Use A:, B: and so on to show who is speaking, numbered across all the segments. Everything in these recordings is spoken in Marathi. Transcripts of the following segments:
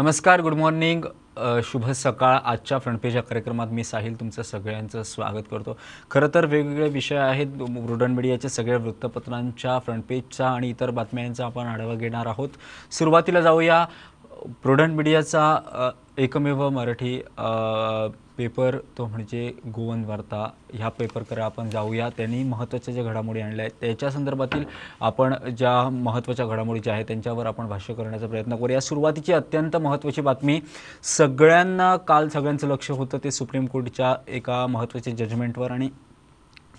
A: नमस्कार गुड मॉर्निंग शुभ सकाळ. आजच्या फ्रंटपेज या कार्यक्रमात मी साहिल तुमचं सगळ्यांचं स्वागत करतो. खरं तर वेगवेगळे विषय आहेत. रुडन मीडियाच्या सगळ्या वृत्तपत्रांच्या फ्रंटपेजचा आणि इतर बातम्यांचा आपण आढावा घेणार आहोत. सुरुवातीला जाऊया. प्रोडंट मीडियाचा एकमेव मराठी पेपर तो म्हणजे गोवन वार्ता. ह्या पेपरकडे आपण जाऊया. त्यांनी महत्त्वाच्या ज्या घडामोडी आणल्या आहेत त्याच्या संदर्भातील आपण ज्या महत्त्वाच्या घडामोडी ज्या आहेत त्यांच्यावर आपण भाष्य करण्याचा प्रयत्न करूया. सुरुवातीची अत्यंत महत्त्वाची बातमी सगळ्यांना काल सगळ्यांचं लक्ष होतं ते सुप्रीम कोर्टच्या एका महत्त्वाच्या जजमेंटवर आणि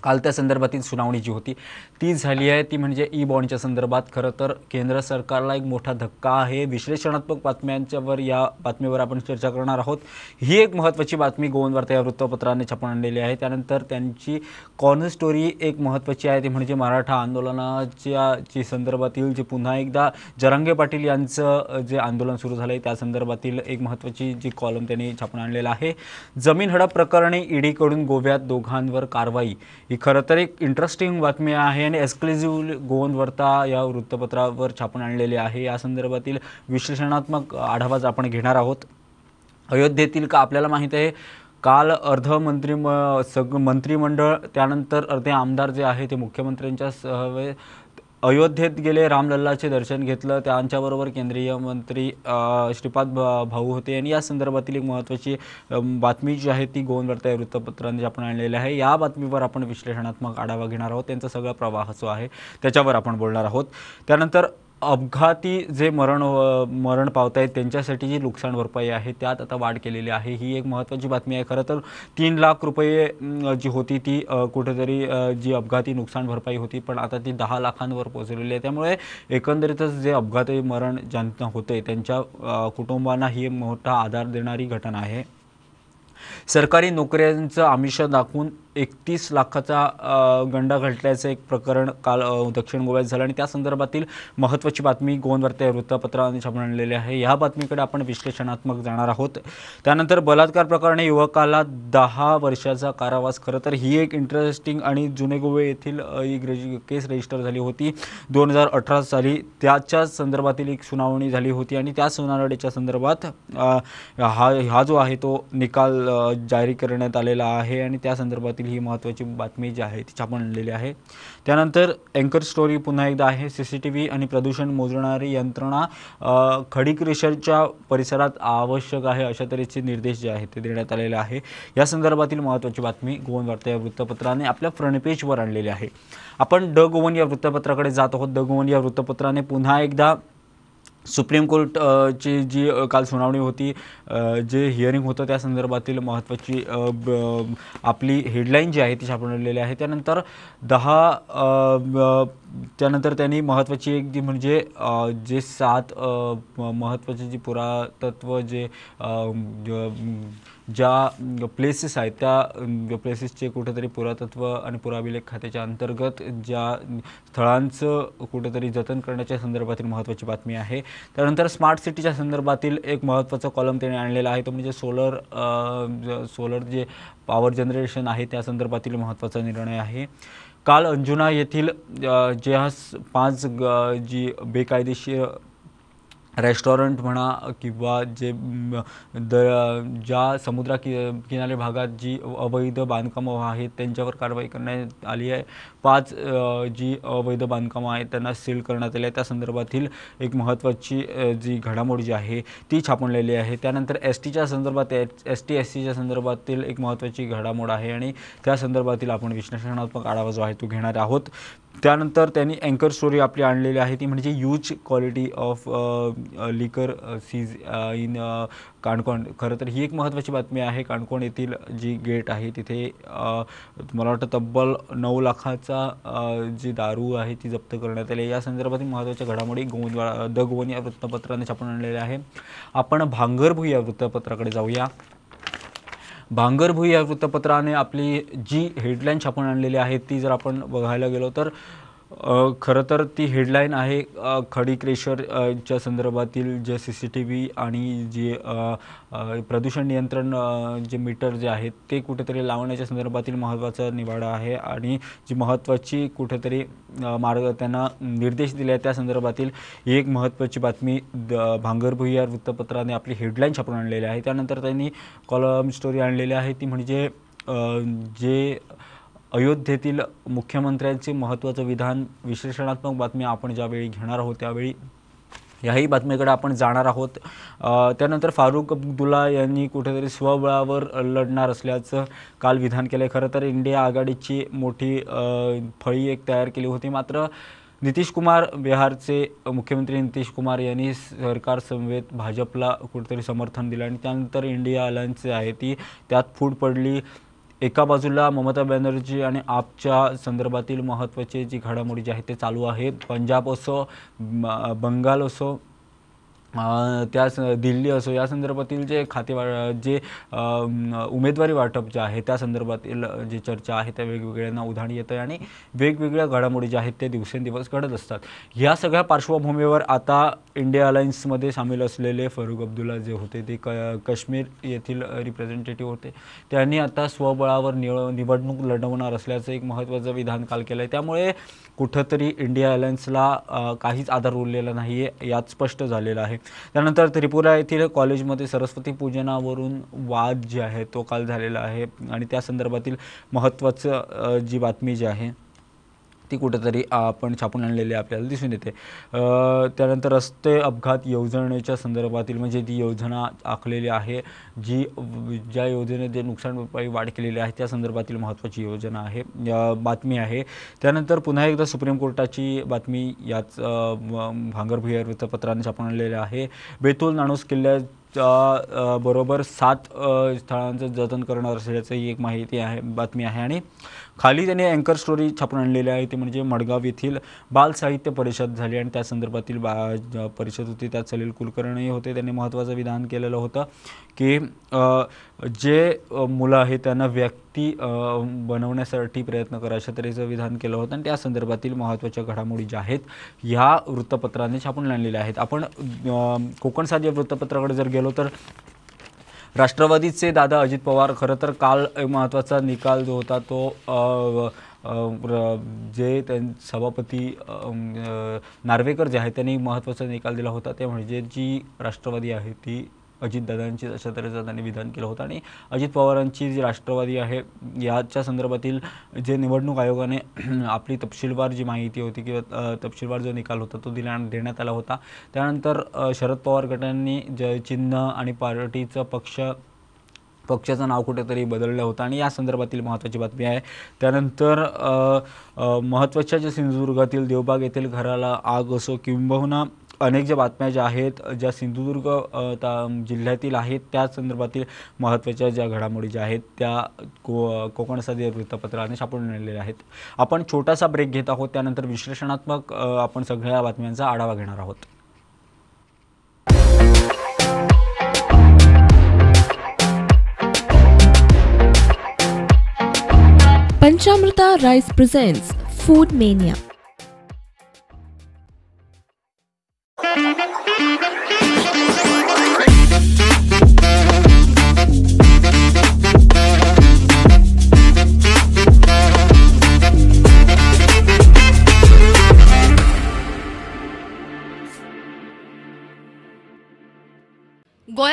A: काल त्या संदर्भातील सुनावणी जी होती ती झाली आहे. ती म्हणजे ई बॉन्डच्या संदर्भात खरं तर केंद्र सरकारला एक मोठा धक्का आहे. विश्लेषणात्मक बातम्यांच्यावर या बातमीवर आपण चर्चा करणार आहोत. ही एक महत्त्वाची बातमी गोवनवार्ता या वृत्तपत्राने छापून आणलेली आहे. त्यानंतर त्यांची कॉर्नर स्टोरी एक महत्त्वाची आहे. ती म्हणजे मराठा आंदोलनाच्या जी संदर्भातील जे पुन्हा एकदा जरांगे पाटील यांचं जे आंदोलन सुरू झालं आहे त्या संदर्भातील एक महत्त्वाची जी कॉलम त्यांनी छापून आणलेला आहे. जमीन हडप प्रकरणी ईडीकडून गोव्यात दोघांवर कारवाई. ही खरं तर एक इंटरेस्टिंग बातमी आहे आणि एक्सक्लुझिव्ह गोवन वर्ता या वृत्तपत्रावर छापून आणलेली आहे. या संदर्भातील विश्लेषणात्मक आढावाच आपण घेणार आहोत. अयोध्येतील का आपल्याला माहीत आहे? काल अर्ध मंत्री म सग मंत्रिमंडळ त्यानंतर अर्धे आमदार जे आहे ते मुख्यमंत्र्यांच्या सहवे अयोध्येत गेले रामलल्लाचे दर्शन घेतलं त्यांच्याबरोबर केंद्रीय मंत्री श्रीपाद भा- भाऊ होते. आणि या संदर्भातील एक महत्त्वाची बातमी जी आहे ती गोवन वार्ता या वृत्तपत्राने आपण आणलेली आहे. या बातमीवर आपण विश्लेषणात्मक आढावा घेणार आहोत. त्यांचा सगळा प्रवाह जो आहे त्याच्यावर आपण बोलणार आहोत. त्यानंतर अपघाती जे मरण मरण पावत आहेत त्यांच्यासाठी जी नुकसान भरपाई आहे त्यात आता वाढ केलेली आहे. ही एक महत्त्वाची बातमी आहे. खरं तर तीन लाख रुपये जी होती ती कुठेतरी जी अपघाती नुकसान भरपाई होती पण आता ती दहा लाखांवर पोहोचलेली आहे. त्यामुळे एकंदरीतच जे अपघाती मरण ज्यांना होते त्यांच्या कुटुंबांना ही एक मोठा आधार देणारी घटना आहे. सरकारी नोकऱ्यांचं आमिष दाखवून एकतीस लाखाचा गंडा घटल्याचं एक प्रकरण काल दक्षिण गोव्यात झालं आणि त्या संदर्भातील महत्त्वाची बातमी गोवन वृत्तपत्राने छापून आणलेली आहे. या बातमीकडे आपण विश्लेषणात्मक जाणार आहोत. त्यानंतर बलात्कार प्रकरणी युवकाला दहा वर्षाचा कारावास खरं तर ही एक इंटरेस्टिंग आणि जुने गोवे येथील एक केस रजिस्टर झाली होती. दोन हजार अठरा साली त्याच्या संदर्भातील एक सुनावणी झाली होती आणि त्या सुनावणीच्या संदर्भात हा हा जो आहे तो निकाल जारी करण्यात आलेला आहे आणि त्या संदर्भातील ही महत्त्वाची बातमी जी आहे ती छापून आणलेली आहे. त्यानंतर अँकर स्टोरी पुन्हा एकदा आहे. सी सी टी व्ही आणि प्रदूषण मोजणारी यंत्रणा खडीक रिसर्चच्या परिसरात आवश्यक आहे अशा तऱ्हेचे निर्देश जे आहेत ते देण्यात आलेले आहे. या संदर्भातील महत्त्वाची बातमी गोवन वार्ता या वृत्तपत्राने आपल्या फ्रंट पेजवर आणलेली आहे. आपण ड गोवन या वृत्तपत्राकडे जात आहोत. ड गोवन या वृत्तपत्राने पुन्हा एकदा सुप्रीम कोर्ट ची जी काल सुनावणी होती जे हिअरिंग होतं त्या संदर्भातील महत्त्वाची ब- आपली हेडलाईन जी आहे ती छापून आहे. त्यानंतर दहा त्यानंतर त्यांनी महत्त्वाची एक जी म्हणजे जे सात म- महत्त्वाचे जी पुरातत्व जे ज्या प्लेसेस आहेत त्या प्लेसेसचे कुठेतरी पुरातत्व आणि पुराभिलेख खात्याच्या अंतर्गत ज्या स्थळांचं कुठेतरी जतन करण्याच्या संदर्भातील महत्त्वाची बातमी आहे. त्यानंतर स्मार्ट सिटीच्या संदर्भातील एक महत्त्वाचा कॉलम त्याने आणलेला आहे तो म्हणजे सोलर सोलर जे पॉवर जनरेशन आहे त्या संदर्भातील महत्त्वाचा निर्णय आहे. काल अंजुना येथील जे हा स- पाच ग- जी बेकायदेशीर रेस्टॉरंट म्हणा किंवा जे द ज्या समुद्रा कि किनारे भागात जी अवैध बांधकामं आहेत त्यांच्यावर कारवाई करण्यात आली आहे. पाच जी अवैध बांधकामं आहेत त्यांना सील करण्यात आली आहे. त्या संदर्भातील एक महत्त्वाची जी घडामोड जी आहे ती छापणलेली आहे. त्यानंतर एस टीच्या संदर्भात एस टी एस सीच्या संदर्भातील एक महत्त्वाची घडामोड आहे आणि त्या संदर्भातील आपण विश्लेषणात्मक आढावा जो आहे तो घेणार आहोत. त्यानंतर त्यांनी अँकर स्टोरी आपली आणलेली आहे. ती म्हणजे use quality of liquor seize in Canacona. खरं तर ही एक महत्त्वाची बातमी आहे. काणकोण येथील जी गेट आहे तिथे uh, मला वाटतं तब्बल नऊ लाखाचा uh, जी दारू आहे ती जप्त करण्यात आली या संदर्भातील महत्त्वाच्या घडामोडी गोवन द गोवन या वृत्तपत्राने छापून आणलेल्या आहे. आपण भांगरभू या वृत्तपत्राकडे जाऊया. भांगरभुई या वृत्तपत्राने आपली जी हेडलाईन छापून आणलेली आहे ती जर आपण बघायला गेलो तर खरं तर ती हेडलाईन आहे खडी क्रेशर च्या संदर्भातील जे सी सी टी व्ही आणि जे प्रदूषण नियंत्रण जे मीटर जे आहेत ते कुठेतरी लावण्याच्या संदर्भातील महत्त्वाचा निवाडा आहे आणि जी महत्त्वाची कुठेतरी मार्ग त्यांना निर्देश दिले त्या संदर्भातील एक महत्त्वाची बातमी द भांगर वृत्तपत्राने आपली हेडलाईन छापून आणलेली आहे. त्यानंतर त्यांनी कॉलम स्टोरी आणलेली आहे. ती म्हणजे जे अयोध्येतील मुख्यमंत्र्यांचे महत्त्वाचं विधान विश्लेषणात्मक बातमी आपण ज्यावेळी घेणार आहोत त्यावेळी याही बातमीकडे आपण जाणार आहोत. त्यानंतर फारुख अब्दुल्ला यांनी कुठेतरी स्वबळावर लढणार असल्याचं काल विधान केलं खरं तर इंडिया आघाडीची मोठी फळी एक तयार केली होती. मात्र नितीश कुमार बिहारचे मुख्यमंत्री नितीश कुमार यांनी सरकार समवेत भाजपला कुठेतरी समर्थन दिलं आणि त्यानंतर इंडिया अलायन्स जे आहे ती. त्यात फूट पडली. एका बाजूला ममता बॅनर्जी आणि आपच्या संदर्भातील महत्त्वाचे जी घडामोडी जी आहे ते चालू आहेत. पंजाब असो बंगाल असो त्याच दिल्ली असो या संदर्भातील जे खाते वा जे उमेदवारी वाटप जे आहे त्या संदर्भातील जे चर्चा आहे त्या वेगवेगळ्यांना उधाण येतं आहे आणि वेगवेगळ्या घडामोडी ज्या आहेत ते दिवसेंदिवस घडत असतात. ह्या सगळ्या पार्श्वभूमीवर आता इंडिया अलायन्समध्ये सामील असलेले फरुख अब्दुल्ला जे होते ते क काश्मीर येथील रिप्रेझेंटेटिव्ह होते. त्यांनी आता स्वबळावर निव निवडणूक लढवणार असल्याचं एक महत्त्वाचं विधान काल केलं आहे त्यामुळे कुठंतरी इंडिया अलायन्सला काहीच आधार उरलेला नाही आहे यात स्पष्ट झालेलं आहे. त्यानंतर त्रिपुरा येथील कॉलेजमध्ये सरस्वती पूजनावरून वाद जे आहे तो काल झालेला आहे आणि त्या संदर्भातील महत्त्वाचं जी बातमी जी आहे ती कुठेतरी आपण छापून आणलेली आपल्याला दिसून येते. त्यानंतर रस्ते अपघात योजनेच्या संदर्भातील म्हणजे ती योजना आखलेली आहे जी ज्या योजनेत जे नुकसान भरपाई वाढ केलेली आहे त्या संदर्भातील महत्त्वाची योजना आहे. बातमी आहे. त्यानंतर पुन्हा एकदा सुप्रीम कोर्टाची बातमी याच अ, वृत्तपत्राने छापून आणलेली आहे. बेतूल नाणूस किल्ल्या बरोबर सात स्थळांचं जतन करणार असल्याचं ही एक माहिती आहे बातमी आहे. आणि खाली त्यांनी अँकर स्टोरी छापून आणलेली आहे ती म्हणजे मडगाव येथील बाल साहित्य परिषद झाली आणि त्या संदर्भातील बा परिषद होती त्यात सलील कुलकर्णी होते. त्यांनी महत्त्वाचं विधान केलेलं होतं की जे मुलं आहेत त्यांना व्यक्ती बनवण्यासाठी प्रयत्न करा अशा तऱ्हेचं विधान केलं होतं आणि त्या संदर्भातील महत्त्वाच्या घडामोडी ज्या आहेत ह्या वृत्तपत्राने छापून आणलेल्या आहेत. आपण कोकण साध्य वृत्तपत्राकडे जर गेलो तर राष्ट्रवादीचे दादा अजित पवार खरं तर काल महत्त्वाचा निकाल जो होता तो जे त्यां सभापती नार्वेकर जे आहेत त्यांनी महत्त्वाचा निकाल दिला होता. ते म्हणजे जी राष्ट्रवादी आहे ती अजितदादांची अशा तऱ्हेचं त्यांनी विधान केलं होतं. आणि अजित पवारांची जी राष्ट्रवादी आहे याच्या संदर्भातील जे निवडणूक आयोगाने आपली तपशीलवार जी माहिती होती किंवा तपशीलवार जो निकाल होता तो दिला देण्यात आला होता. त्यानंतर शरद पवार गटांनी ज चिन्ह आणि पार्टीचं पक्ष पक्षाचं नाव कुठेतरी बदललं होतं. आणि या संदर्भातील महत्त्वाची बातमी आहे. त्यानंतर महत्त्वाच्या ज्या सिंधुदुर्गातील देवबाग येथील घराला आग असो किंबहुना अनेक ज्या बातम्या ज्या आहेत ज्या सिंधुदुर्ग ता- जिल्ह्यातील आहेत त्या संदर्भातील महत्त्वाच्या ज्या घडामोडी ज्या आहेत त्या को कोकणसाधी वृत्तपत्राने छापून आणलेल्या आहेत. आपण छोटासा ब्रेक घेत आहोत त्यानंतर विश्लेषणात्मक आपण सगळ्या बातम्यांचा आढावा घेणार आहोत.
B: Panchamrita rice presents food mania.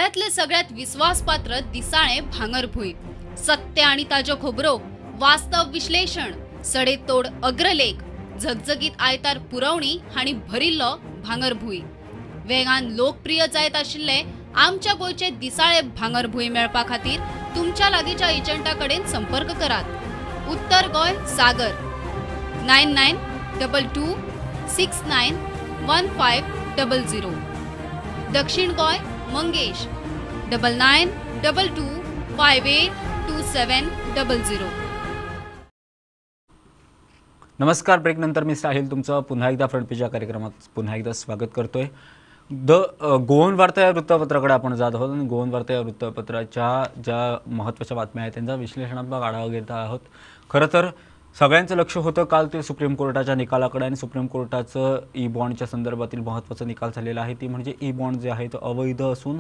C: गोयातले सगळ्यात विश्वासपात्र दिसाळे भांगरभुई. सत्य आणि ताजो खोबरो वास्तव विश्लेषण सडेतोड अग्रलेख झगझगीत आयतार पुरवणी हाणी भरिल्लो भांगरभुई. वेगान लोकप्रिय जायत आशिल्ले आमच्या गोंयचे दिसाळे भांगरभुई मेळपा खातीर तुमच्या लागींच्या एजंटा कडेन संपर्क करात. उत्तर Goem Sagar. Nine nine double two six nine one five double zero. दक्षिण Goem Mangesh. Double nine double two five eight two seven double zero
A: नमस्कार ब्रेक नंतर मी साहिल तुमचं पुन्हा एकदा फ्रंट पेज या कार्यक्रमात पुन्हा एकदा स्वागत करतोय द गोवन वार्ता या वृत्तपत्राकडे आपण जात आहोत आणि गोवन वार्ता या वृत्तपत्राच्या ज्या महत्त्वाच्या बातम्या आहेत त्यांचा विश्लेषणात्मक आढावा घेत आहोत खरं तर सगळ्यांचं लक्ष होतं काल ते सुप्रीम कोर्टाच्या निकालाकडे आणि सुप्रीम कोर्टाचं ई बॉन्डच्या संदर्भातील महत्त्वाचा निकाल झालेला आहे. ती म्हणजे ई बॉन्ड जे आहे तो अवैध असून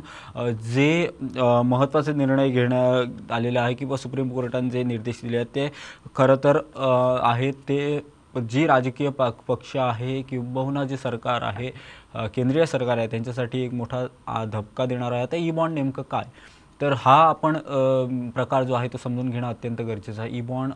A: जे महत्त्वाचे निर्णय घेण्यात आलेले आहे किंवा सुप्रीम कोर्टाने जे निर्देश दिले आहेत ते खरं तर आहेत. ते जी राजकीय प पक्ष आहे किंबहुना जे सरकार आहे केंद्रीय सरकार आहे त्यांच्यासाठी एक मोठा धपका धक्का देणार आहे. आता ई बॉन्ड नेमकं काय? तर हा आपण प्रकार जो आहे तो समजून घेणं अत्यंत गरजेचं आहे. ई बॉन्ड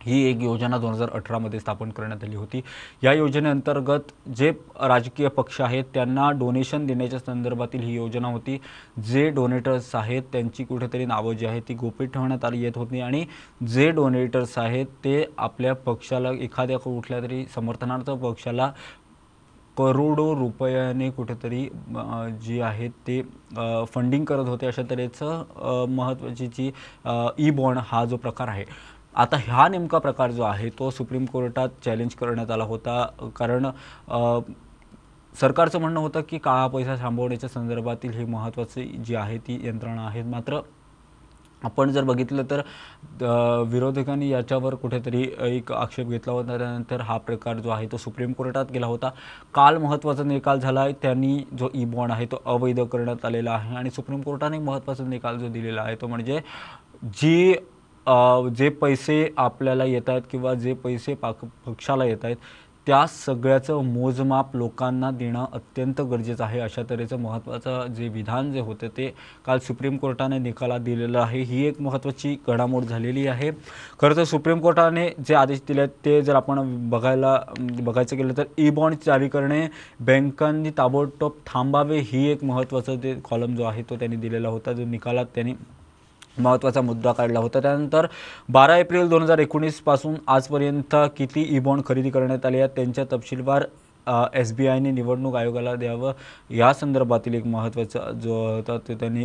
A: ही एक योजना दोन हजार अठरामध्ये स्थापन करण्यात आली होती. या योजनेअंतर्गत जे राजकीय पक्ष आहेत त्यांना डोनेशन देण्याच्या संदर्भातील ही योजना होती. जे डोनेटर्स आहेत त्यांची कुठेतरी नावं जी आहेत ती गोपीत ठेवण्यात आली येत होती आणि जे डोनेटर्स आहेत ते आपल्या पक्षाला एखाद्या कुठल्या तरी समर्थनार्थ पक्षाला करोडो रुपयाने कुठेतरी जी आहेत ते फंडिंग करत होते. अशा तऱ्हेचं महत्त्वाची जी ई बॉन्ड हा जो प्रकार आहे. आता हा नेमका प्रकार जो आहे तो सुप्रीम कोर्टात चॅलेंज करण्यात आला होता. कारण सरकारचं म्हणणं होतं की काळा पैसा थांबवण्याच्या संदर्भातील ही महत्त्वाची जी आहे ती यंत्रणा आहेत मात्र आपण जर बघितलं तर विरोधकांनी याच्यावर कुठेतरी एक आक्षेप घेतला होता. त्यानंतर हा प्रकार जो आहे तो सुप्रीम कोर्टात गेला होता. काल महत्त्वाचा निकाल झाला आहे त्यांनी जो ई बॉन्ड आहे तो अवैध करण्यात आलेला आहे. आणि सुप्रीम कोर्टाने महत्त्वाचा निकाल जो दिलेला आहे तो म्हणजे जी जे पैसे आपल्याला येत आहेत किंवा जे पैसे पाक पक्षाला येत आहेत त्या सगळ्याचं मोजमाप लोकांना देणं अत्यंत गरजेचं आहे. अशा तऱ्हेचं महत्त्वाचं जे विधान जे होतं ते काल सुप्रीम कोर्टाने निकालात दिलेलं आहे. ही एक महत्त्वाची घडामोड झालेली आहे. खरं तर सुप्रीम कोर्टाने जे आदेश दिले आहेत ते जर आपण बघायला बघायचं गेलं तर ई बॉन्ड जारी करणे बँकांनी ताबडतोब थांबावे ही एक महत्त्वाचं ते कॉलम जो आहे तो त्यांनी दिलेला होता. जो निकालात त्यांनी महत्त्वाचा मुद्दा काढला होता. त्यानंतर बारा एप्रिल दोन हजार एकोणीसपासून आजपर्यंत किती ई बॉन्ड खरेदी करण्यात आले आहेत त्यांच्या तपशीलवार एस बी आयने निवडणूक आयोगाला द्यावं. या संदर्भातील एक महत्त्वाचा जो होता ते त्यांनी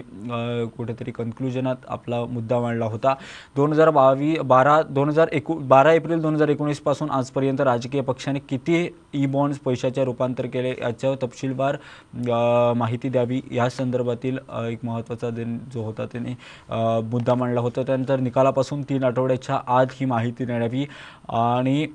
A: कुठेतरी कन्क्लुजनात आपला मुद्दा मांडला होता. दोन हजार बावी बारा दोन हजार एकू बारा एप्रिल दोन हजार एकोणीसपासून आजपर्यंत राजकीय पक्षाने किती ई बॉन्ड्स पैशाचे रूपांतर केले याच्यावर तपशीलवार माहिती द्यावी या संदर्भातील एक महत्त्वाचा दिन जो होता त्याने मुद्दा मांडला होता. त्यानंतर निकालापासून तीन आठवड्याच्या आत ही माहिती देण्यावी आणि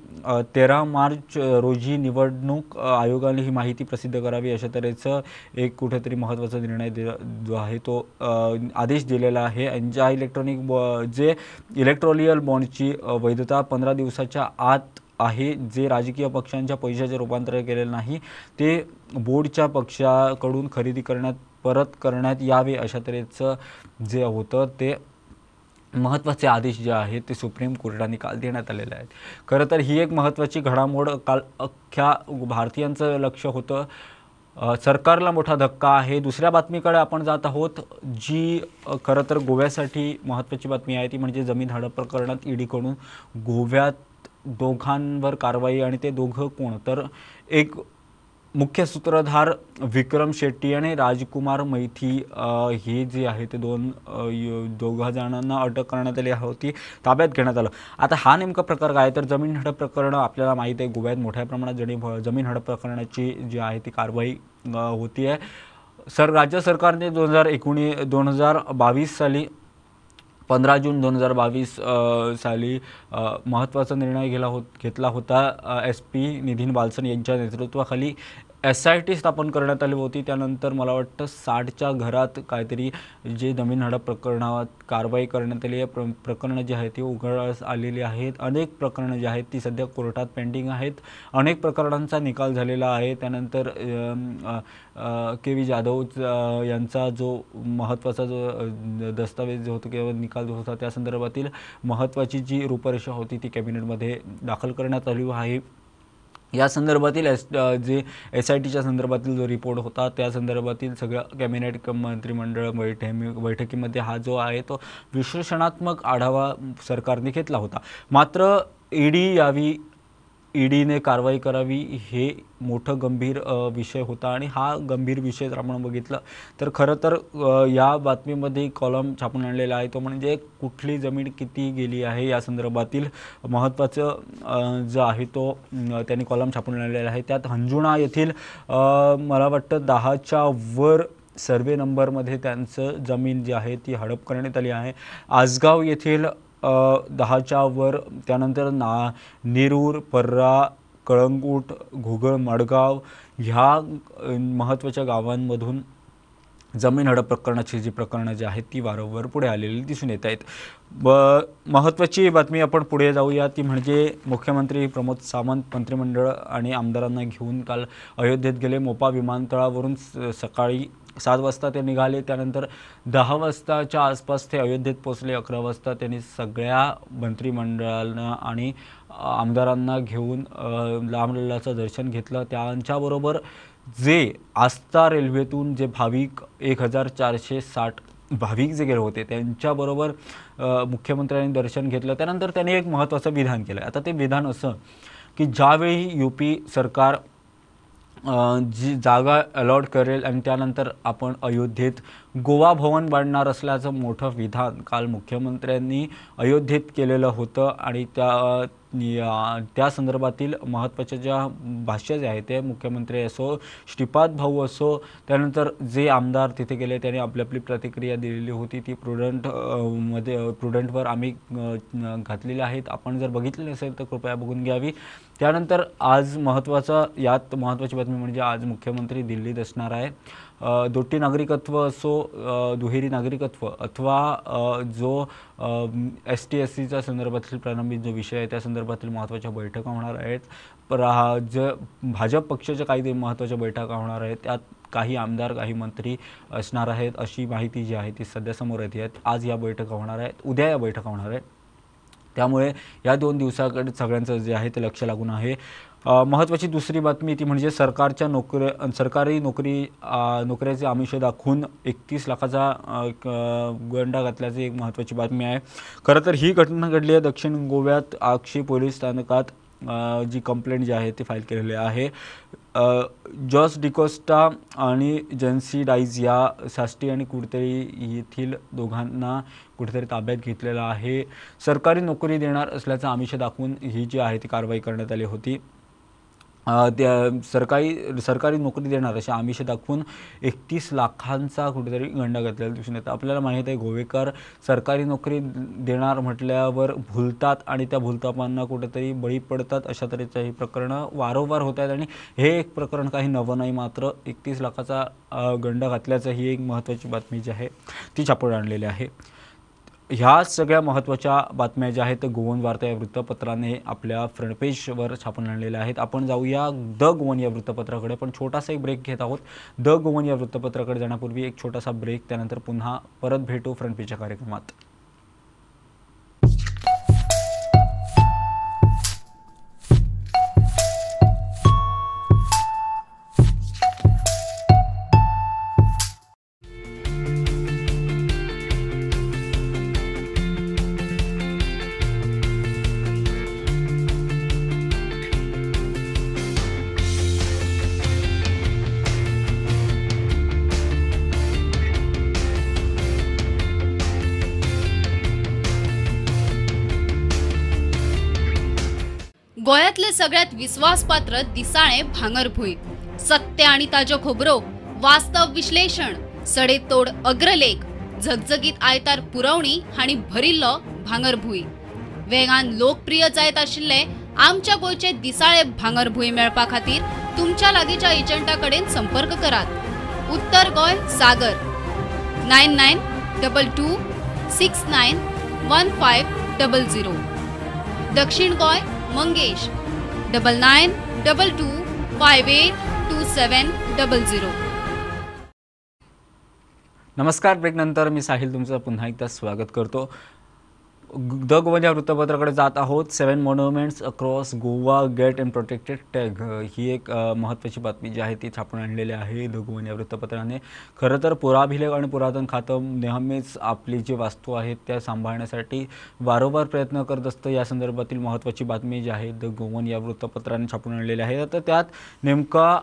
A: तेरा मार्च रोजी निवडणूक आयोगाने ही माहिती प्रसिद्ध करावी अशा तऱ्हेचं एक कुठेतरी महत्त्वाचा निर्णय दि जो आहे तो आदेश दिलेला आहे. आणि ज्या इलेक्ट्रॉनिक बॉ जे इलेक्ट्रॉनियल बॉन्डची वैधता पंधरा दिवसाच्या आत आहे जे राजकीय पक्षांच्या पैशाचे रूपांतर केलेलं नाही ते बोर्डच्या पक्षाकडून खरेदी करण्यात परत करण्यात यावे अशा तऱ्हेचं जे होतं ते महत्त्वाचे आदेश जे आहेत ते सुप्रीम कोर्टाने काल देण्यात आलेले आहेत. खरं तर ही एक महत्त्वाची घडामोड काल अख्ख्या भारतीयांचं लक्ष होतं. सरकारला मोठा धक्का आहे. दुसऱ्या बातमीकडे आपण जात आहोत जी खरं तर गोव्यासाठी महत्त्वाची बातमी आहे ती म्हणजे जमीन हडप प्रकरणात ईडीकडून गोव्यात दोघांवर कारवाई आणि ते दोघं कोण? तर एक मुख्य सूत्रधार विक्रम शेट्टी आणि राजकुमार मैथी हे जे आहे ते दोन दोघा जणांना अटक करण्यात आली होती ताब्यात घेण्यात आलं आता हा नेमका प्रकार काय आहे? तर जमीन हडप प्रकरण आपल्याला माहीत आहे गोव्यात मोठ्या प्रमाणात जणी जमीन हडप प्रकरणाची जी आहे ती कारवाई होती आहे सर राज्य सरकारने दोन हजार एकोणी दोन हजार बावीस साली पंधरा जून दोन हजार बावीस साली महत्त्वाचा निर्णय गेला होत घेतला होता एस पी निधीन बालसन यांच्या नेतृत्वाखाली. एस आय टी स्थापन करण्यात आली होती. त्यानंतर मला वाटतं साठच्या घरात काहीतरी जे जमीन हडप प्रकरणात कारवाई करण्यात आली आहे. प्र प्रकरणं जी आहेत ती उघडस आलेली आहेत. अनेक प्रकरणं जी आहेत ती सध्या कोर्टात पेंडिंग आहेत. अनेक प्रकरणांचा निकाल झालेला आहे. त्यानंतर के व्ही जाधव यांचा जो महत्त्वाचा जो दस्तावेज जो होता किंवा निकाल जो होता त्या संदर्भातील महत्त्वाची जी रूपरेषा होती ती कॅबिनेटमध्ये दाखल करण्यात आली आहे. या संदर्भातील एस जे एस आय टीच्या संदर्भातील जो रिपोर्ट होता त्या संदर्भातील सगळं कॅबिनेट क- मंत्रिमंडळ बैठे बैठकीमध्ये हा जो आहे तो विश्लेषणात्मक आढावा सरकारने घेतला होता. मात्र ईडी यावी ईडीने कारवाई करावी हे मोठं गंभीर विषय होता आणि हा गंभीर विषय जर आपण बघितलं तर खरं तर या बातमीमध्ये कॉलम छापून आणलेला आहे. तो म्हणजे कुठली जमीन किती गेली आहे या संदर्भातील महत्त्वाचं जो आहे तो त्यांनी कॉलम छापून आणलेला आहे. त्यात हंजुणा येथील मला वाटतं दहाच्या वर सर्वे नंबरमध्ये त्यांचं जमीन जी आहे ती हडप करण्यात आली आहे. आसगाव येथील दहाच्या वर त्यानंतर ना नेरूर पर्रा कळंगूट घुगळ मडगाव ह्या महत्त्वाच्या गावांमधून जमीन हडप प्रकरणाची जी प्रकरणं जी आहेत ती वारंवार पुढे आलेली दिसून येत आहेत. ब महत्त्वाची बातमी आपण पुढे जाऊया. ती म्हणजे मुख्यमंत्री प्रमोद सावंत मंत्रिमंडळ आणि आमदारांना घेऊन काल अयोध्येत गेले. मोपा विमानतळावरून स- सकाळी सात वाजता ते निघाले त्यानंतर दहा वाजताच्या आसपास ते अयोध्येत पोचले अकरा वाजता त्यांनी सगळ्या मंत्रिमंडळांना आणि आमदारांना घेऊन अ, दर्शन घेतलं. त्यांच्याबरोबर जे आस्था रेल्वेतून जे भाविक एक हजार चारशे साठ भाविक जे गेले होते त्यांच्याबरोबर मुख्यमंत्र्यांनी दर्शन घेतलं. त्यानंतर त्यांनी एक महत्त्वाचं विधान केलं. आता ते विधान असं की ज्यावेळी यू पी सरकार जी जागा अलॉट करेल आणि त्यानंतर आपण अयोध्येत गोवा भवन बांधणार असल्याचं मोठं विधान काल मुख्यमंत्र्यांनी अयोध्येत केलेलं होतं आणि त्या या- त्या संदर्भातील महत्त्वाच्या ज्या भाष्य जे आहे ते मुख्यमंत्री असो श्रीपाद भाऊ असो त्यानंतर जे आमदार तिथे गेले त्यांनी आपली आपली प्रतिक्रिया दिलेली होती ती प्रुडंटमध्ये प्रुडंटवर आम्ही घातलेल्या घातलेली आहेत. आपण जर बघितली नसेल तर कृपया बघून घ्यावी. त्यानंतर आज महत्त्वाचा यात महत्त्वाची बातमी म्हणजे आज मुख्यमंत्री दिल्लीत असणार आहे. दोटी नागरिकत्व असो दुहेरी नागरिकत्व अथवा जो एस टी एस सीच्या संदर्भातील प्रलंबित जो विषय आहे त्या संदर्भातील महत्त्वाच्या बैठका होणार आहेत. पर हा ज भाजप पक्षाच्या काही महत्त्वाच्या बैठका होणार आहेत त्यात काही आमदार काही मंत्री असणार आहेत अशी माहिती जी आहे ती सध्या समोर येते आहेत. आज या बैठका होणार आहेत उद्या या बैठका होणार आहेत. त्यामुळे या दोन दिवसाकडे सगळ्यांचं जे आहे ते लक्ष लागून आहे. महत्त्वाची दुसरी बातमी ती म्हणजे सरकारच्या नोकऱ्या सरकारी नोकरी नोकऱ्याचे आमिष दाखवून एकतीस लाखाचा एक, गंडा घातल्याची एक महत्त्वाची बातमी आहे. खरं तर ही घटना घडली आहे दक्षिण गोव्यात आक्षी पोलीस स्थानकात जी कंप्लेंट जी आहे ती फाईल केलेली आहे. जॉस डिकोस्टा आणि जन्सी डाईज या साष्टी आणि कुडतरी येथील दोघांना कुठेतरी ताब्यात घेतलेलं आहे. सरकारी नोकरी देणार असल्याचं आमिष दाखवून ही जी आहे ती कारवाई करण्यात आली होती. त्या सरकारी सरकारी नोकरी देणार अशा आमिष दाखवून एकतीस लाखांचा कुठेतरी गंडा घातलेला दिसून येतं. आपल्याला माहीत आहे गोवेकर सरकारी नोकरी देणार म्हटल्यावर भुलतात आणि त्या भुलतापांना कुठेतरी बळी पडतात अशा तऱ्हेचं ही प्रकरणं वारंवार होत आहेत. आणि हे एक प्रकरण काही नवं नाही मात्र एकतीस लाखाचा गंडा घातल्याचं ही एक महत्त्वाची बातमी जी आहे ती छापून आणलेली आहे. ह्या सगळ्या महत्त्वाच्या बातम्या ज्या आहेत गोवन वार्ता या वृत्तपत्राने आपल्या फ्रंटपेजवर छापून आणलेल्या आहेत. आपण जाऊया द गोवन या वृत्तपत्राकडे. पण छोटासा एक ब्रेक घेत आहोत. द गोवन या वृत्तपत्राकडे जाण्यापूर्वी एक छोटासा ब्रेक त्यानंतर पुन्हा परत भेटू फ्रंटपेजच्या कार्यक्रमात.
C: गोयातले सगळ्यात विश्वासपात्र दिसाळे भांगरभुई. सत्य आणि ताजो खोबरो वास्तव विश्लेषण सडेतोड अग्रलेख झगझगीत आयतार पुरवणी आणि भरिल्लो भांगरभुई. वेगान लोकप्रिय जायत आशिल्ले आमच्या गोंयचे दिसाळे भांगरभुई मेळपा खातीर तुमच्या लागींच्या एजंटा कडेन संपर्क करात. उत्तर Goem Sagar. Nine nine double two six nine one five double zero. दक्षिण Goem Mangesh. Double nine double two five eight two seven double zero
A: नमस्कार ब्रेकनंतर मी साहिल तुमचं पुन्हा एकदा स्वागत करतो द गोवन या वृत्तपत्राकडे जात आहोत. Seven monuments across Goa get and protected tag ही एक महत्त्वाची बातमी जी आहे ती छापून आणलेली आहे द गोवन या वृत्तपत्राने. खरं तर पुराभिलेख आणि पुरातन खातं नेहमीच आपली जी वास्तू आहेत त्या सांभाळण्यासाठी वारंवार प्रयत्न करत असतं. या संदर्भातील महत्त्वाची बातमी जी आहे द गोवन या वृत्तपत्राने छापून आणलेली आहे. तर त्यात नेमका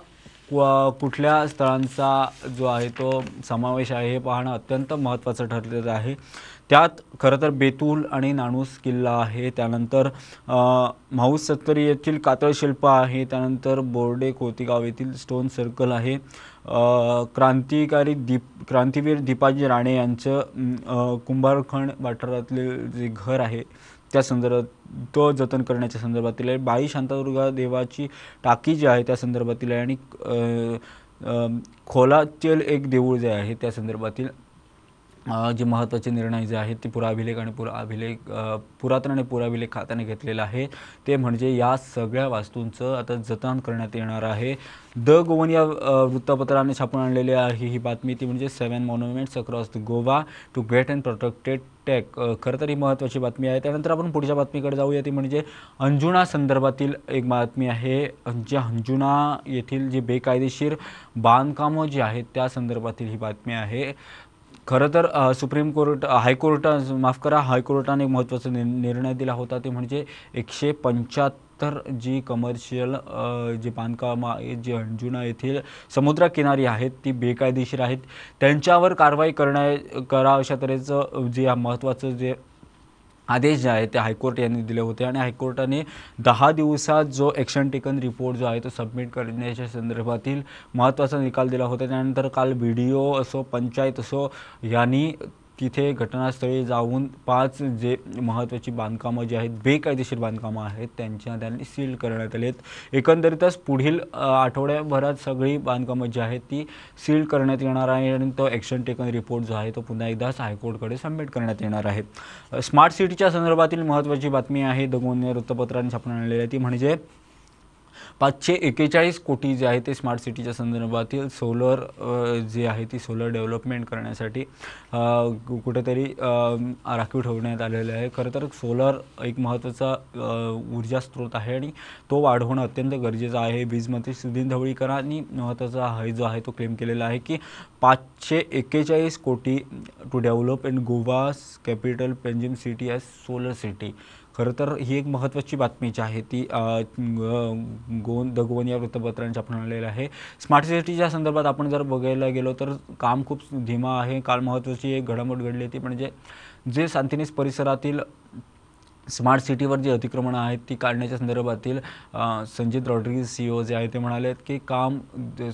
A: कुठल्या स्थळांचा जो आहे तो समावेश आहे हे पाहणं अत्यंत महत्त्वाचं ठरलेलं आहे. त्यात खरं तर बेतूल आणि नाणूस किल्ला आहे. त्यानंतर माऊस सत्तरी येथील कातळ शिल्प आहे. त्यानंतर बोर्डे कोतीगाव येथील स्टोन सर्कल आहे. क्रांतिकारी दीप क्रांतीवीर दीपाजी राणे यांचं कुंभारखंड वाठारातले जे घर आहे त्या संदर्भात तो जतन करण्याच्या संदर्भातील आहे. बाई शांतादुर्गा देवाची टाकी जी आहे त्या संदर्भातील आहे. आणि खोलातील एक देऊळ जे आहे त्या संदर्भातील जे महत्त्वाचे निर्णय जे आहेत ते पुराभिलेख आणि पुरा अभिलेख पुरातन आणि पुराभिलेख खात्याने घेतलेलं आहे ते म्हणजे या सगळ्या वास्तूंचं आता जतन करण्यात येणार आहे. द गोवन या वृत्तपत्राने छापून आणलेली आहे ही बातमी. ती म्हणजे seven monuments across the Goa to get and protected tag. खरं तर ही महत्त्वाची बातमी आहे. त्यानंतर आपण पुढच्या बातमीकडे जाऊया. ती म्हणजे अंजुना संदर्भातील एक बातमी आहे. जे अंजुना येथील जे बेकायदेशीर बांधकामं जी आहेत त्या संदर्भातील ही बातमी आहे. खरं तर सुप्रीम कोर्ट हायकोर्ट माफ करा हायकोर्टाने एक महत्त्वाचा नि निर्णय दिला होता. ते म्हणजे एकशे पंच्याहत्तर जी कमर्शियल जी जे बांधकामं आहेत जी अंजुना येथील समुद्रकिनारी आहेत ती बेकायदेशीर आहेत. त्यांच्यावर कारवाई करण्या करा अशा तऱ्हेचं जे महत्त्वाचं जे आदेश जे आहे ते हायकोर्ट यांनी दिले होते आणि हायकोर्टाने दहा दिवसात जो ॲक्शन टेकन रिपोर्ट जो आहे तो सबमिट करण्याच्या संदर्भातील महत्त्वाचा निकाल दिला होता. त्यानंतर काल बी डी ओ असो पंचायत असो यांनी तिथे घटनास्थळी जाऊन पाच जे महत्त्वाची बांधकामं जी आहेत बेकायदेशीर बांधकामं आहेत त्यांच्या त्यांनी सील करण्यात आली आहेत. एकंदरीतच पुढील आठवड्याभरात सगळी बांधकामं जी आहेत ती सील करण्यात येणार आहे आणि तो ॲक्शन टेकन रिपोर्ट जो आहे तो पुन्हा एकदाच हायकोर्टकडे सबमिट करण्यात येणार आहे. स्मार्ट सिटीच्या संदर्भातील महत्त्वाची बातमी आहे दगोन वृत्तपत्रांनी वृत्तपत्राने छापून आणलेली आहे ती म्हणजे पाचशे एकेचाळीस कोटी जे आहे ते स्मार्ट सिटीच्या संदर्भातील सोलर जे आहे ती सोलर डेव्हलपमेंट करण्यासाठी कु- कुठेतरी राखीव ठेवण्यात आलेलं आहे. खरं तर सोलर एक महत्त्वाचा ऊर्जा स्रोत आहे आणि तो वाढवणं अत्यंत गरजेचं आहे. वीजमंत्री सुधीन ढवळीकरांनी महत्त्वाचा आहे जो आहे तो क्लेम केलेला आहे की पाचशे एकेचाळीस कोटी to develop in Goa's capital Panjim city as solar city खरं तर ही एक महत्त्वाची बातमी जी आहे ती गोन द गोवन या वृत्तपत्रांच्या आपण आणलेलं आहे. स्मार्ट सिटीच्या संदर्भात आपण जर बघायला गेलो तर काम खूप धीमा आहे. काल महत्त्वाची एक घडामोड घडली ती म्हणजे जे सांतिनेस परिसरातील स्मार्ट सिटीवर जी अतिक्रमणं आहेत ती काढण्याच्या संदर्भातील संजित रॉड्रिगीज सी ओ जे आहे ते म्हणाले आहेत की काम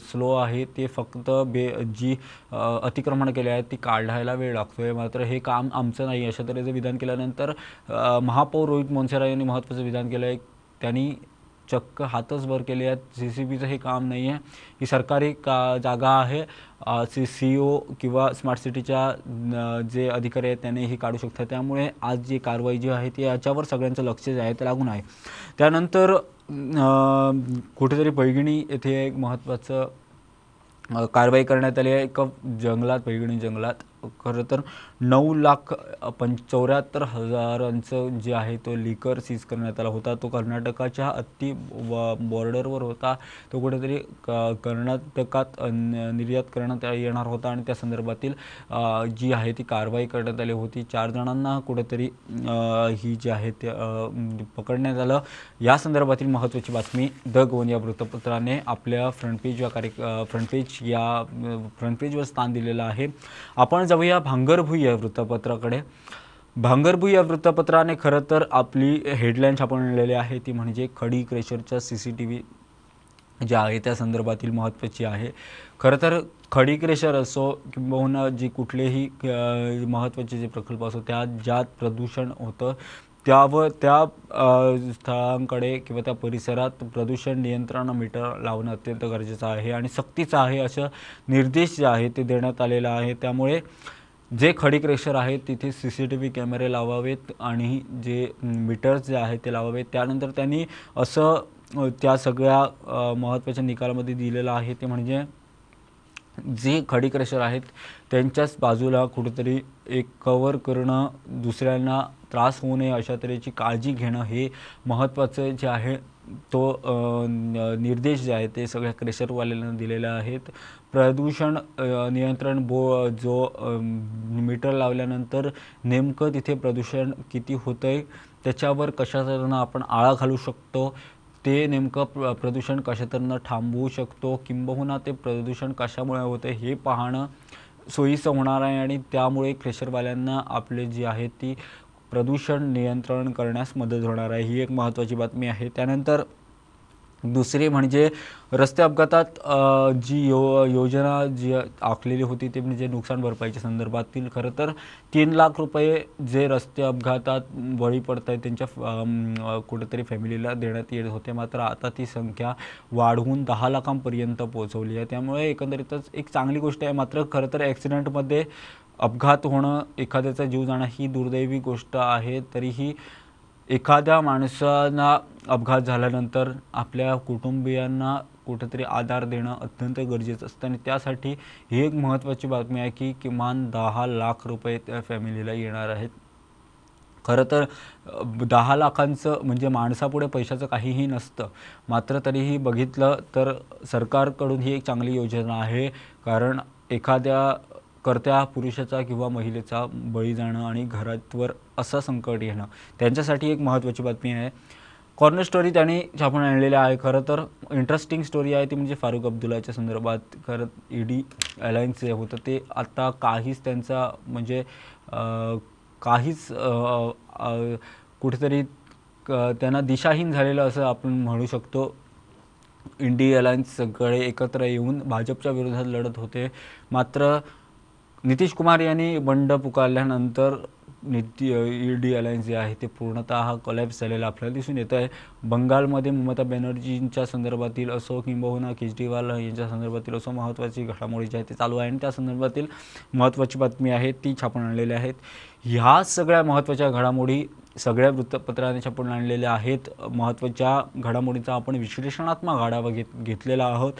A: स्लो आहे ते फक्त बे जी अतिक्रमण अतिक्रमणं आहेत ती काढायला वेळ लागतो आहे मात्र हे काम आमचं नाही. अशा तऱ्हेचं विधान केल्यानंतर महापौर रोहित मोन्सेरा यांनी महत्त्वाचं विधान केलं आहे त्यांनी चक्क हातच वर केले आहेत. सी सी बीचं हे काम नाही आहे. ही सरकारी का जागा आहे. सी सी ओ किंवा स्मार्ट सिटीच्या जे अधिकारी आहेत त्याने ही काढू शकतात. त्यामुळे आज जी कारवाई जी आहे ती याच्यावर सगळ्यांचं लक्ष जे आहे ते लागून आहे. त्यानंतर कुठेतरी पैगिणी येथे एक महत्त्वाचं कारवाई करण्यात आली आहे. एका जंगलात पैगिणी जंगलात. खरं तर नऊ लाख पण पंच चौऱ्याहत्तर हजारांचं जे आहे तो लिकर सीज करण्यात आला होता. तो कर्नाटकाच्या अति बॉर्डरवर होता. तो कुठेतरी क कर्नाटकात निर्यात करण्यात येणार होता आणि त्या संदर्भातील जी आहे ती कारवाई करण्यात आली होती. चार जणांना कुठेतरी ही जी आहे ते पकडण्यात आलं. या संदर्भातील महत्त्वाची बातमी द गोन या वृत्तपत्राने आपल्या फ्रंट पेज या कार्य फ्रंट पेज या फ्रंट पेजवर स्थान दिलेलं आहे. आपण जाऊया भांगरभुई या वृत्तपत्राकडे. भांगरभुई या वृत्तपत्राने खरं तर आपली हेडलाईन छापून आणलेली आहे. ती म्हणजे खडी क्रेशरच्या सी सी टी व्ही जे आहे त्या संदर्भातील महत्त्वाची आहे. खरं तर खडी क्रेशर असो किंबहुना जी कुठलेही महत्त्वाचे जे प्रकल्प असो त्यात ज्यात प्रदूषण होतं त्यावर त्या स्थळांकडे किंवा त्या परिसरात प्रदूषण नियंत्रण मीटर लावणं अत्यंत गरजेचं आहे आणि सक्तीचं आहे असं निर्देश जे आहे ते देण्यात आलेला आहे त्यामुळे जे खडी क्रेशर आहेत तिथे सी सी टी व्ही कॅमेरे लावावेत आणि जे मीटर्स जे आहेत ते लावावेत. त्यानंतर त्यांनी असं त्या सगळ्या महत्त्वाच्या निकालामध्ये दिलेलं आहे ते म्हणजे जे खडी क्रेशर आहेत त्यांच्याच बाजूला कुठेतरी एक कवर करणं दुसऱ्यांना त्रास होऊ नये अशा तऱ्हेची काळजी घेणं हे महत्त्वाचं जे आहे तो निर्देश जे आहे ते सगळ्या क्रेशरवाल्यांना दिलेले आहेत. प्रदूषण नियंत्रण बो जो मीटर लावल्यानंतर नेमकं तिथे प्रदूषण किती होतं आहे त्याच्यावर कशा तऱ्हेनं आपण आळा घालू शकतो ते नेमकं प्र प्रदूषण तऱ्हेनं थांबवू शकतो किंबहुना ते प्रदूषण कशामुळे होते हे पाहणं सोयीचं होणार आहे आणि त्यामुळे क्रेशरवाल्यांना आपले जी आहे ती प्रदूषण नियंत्रण करण्यास मदत होणार आहे. ही एक महत्त्वाची बातमी आहे. त्यानंतर दुसरी म्हणजे रस्ते अपघातात जी यो योजना जी आखलेली होती ते म्हणजे नुकसान भरपाईच्या संदर्भातील. खरं तर तीन लाख रुपये जे रस्ते अपघातात बळी पडत आहेत त्यांच्या फ- कुठेतरी फॅमिलीला देण्यात येत होते. मात्र आता ती संख्या वाढवून दहा लाखांपर्यंत पोहोचवली आहे. त्यामुळे एकंदरीतच एक चांगली गोष्ट आहे. मात्र खरं तर ॲक्सिडेंटमध्ये अपघात होणं एखाद्याचा जीव जाणं ही दुर्दैवी गोष्ट आहे. तरीही एखाद्या माणसांना अपघात झाल्यानंतर आपल्या कुटुंबियांना कुठेतरी आधार देणं अत्यंत गरजेचं असतं. आणि त्यासाठी ही एक महत्त्वाची बातमी आहे की किमान दहा लाख रुपये त्या फॅमिलीला येणार आहेत. खरं तर दहा लाखांचं म्हणजे माणसापुढे पैशाचं काहीही नसतं. मात्र तरीही बघितलं तर सरकारकडून ही एक चांगली योजना आहे. कारण एखाद्या कर्त्या पुरुषाचा किंवा महिलेचा बळी जाणं आणि घरातवर असं संकट येणं त्यांच्यासाठी एक महत्त्वाची बातमी आहे. कॉर्नर स्टोरी त्यांनी छापून आणलेल्या आहे. खरं तर इंटरेस्टिंग स्टोरी आहे ती म्हणजे फारुख अब्दुल्लाच्या संदर्भात. खरं ईडी अलायन्स जे होतं ते आता काहीच त्यांचा म्हणजे काहीच कुठेतरी क- त्यांना दिशाहीन झालेलं असं आपण म्हणू शकतो. इंडी अलायन्स सगळे एकत्र येऊन भाजपच्या विरोधात लढत होते. मात्र नितीश कुमार यांनी बंड पुकारल्यानंतर निती ई डी अलायन्स जे आहे ते पूर्णतः कलॅप्स झालेलं आपल्याला दिसून येतं आहे. बंगालमध्ये ममता बॅनर्जींच्या संदर्भातील असो किंबहुना केजरीवाल यांच्या संदर्भातील असो महत्त्वाची घडामोडी जी आहे ते चालू आहे आणि त्या संदर्भातील महत्त्वाची बातमी आहे ती छापून आणलेल्या आहेत. ह्या सगळ्या महत्त्वाच्या घडामोडी सगळ्या वृत्तपत्राने छापून आणलेल्या आहेत. महत्त्वाच्या घडामोडीचा आपण विश्लेषणात्मक आढावा घेत घेतलेला आहोत.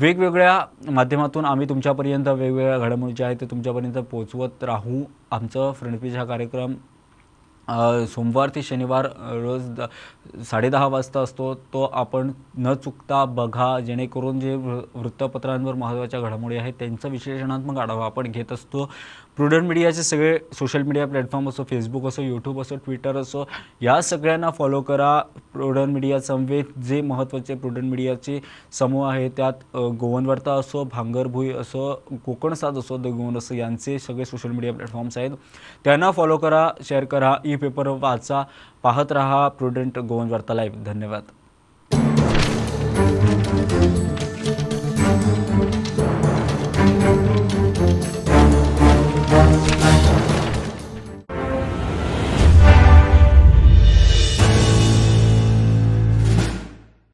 A: वेगवेगळ्या माध्यमातून आम्ही तुमच्यापर्यंत वेगवेगळ्या घडामोडी ज्या आहेत ते तुमच्यापर्यंत पोचवत राहू. आमचं फ्रेंडपीज हा कार्यक्रम सोमवार ते शनिवार रोज द साडेदहा वाजता असतो. तो आपण न चुकता बघा जेणेकरून जे वृ वृत्तपत्रांवर महत्त्वाच्या घडामोडी आहेत त्यांचं विश्लेषणात्मक आढावा आपण घेत असतो. प्रुडंट मीडियाचे सगळे सोशल मीडिया प्लॅटफॉर्म असो फेसबुक असो यूट्यूब असो ट्विटर असो या सगळ्यांना फॉलो करा. प्रुडंट मीडिया समवेत जे महत्त्वाचे प्रुडंट मीडियाचे समूह आहे त्यात गोवनवार्ता असो भांगरभुई असो कोकण साथ असो द गोवन असो यांचे सगळे सोशल मीडिया प्लॅटफॉर्म्स आहेत. त्यांना फॉलो करा शेअर करा ई पेपर वाचा पाहत रहा प्रुडंट गोवन वार्ता लाईव्ह धन्यवाद.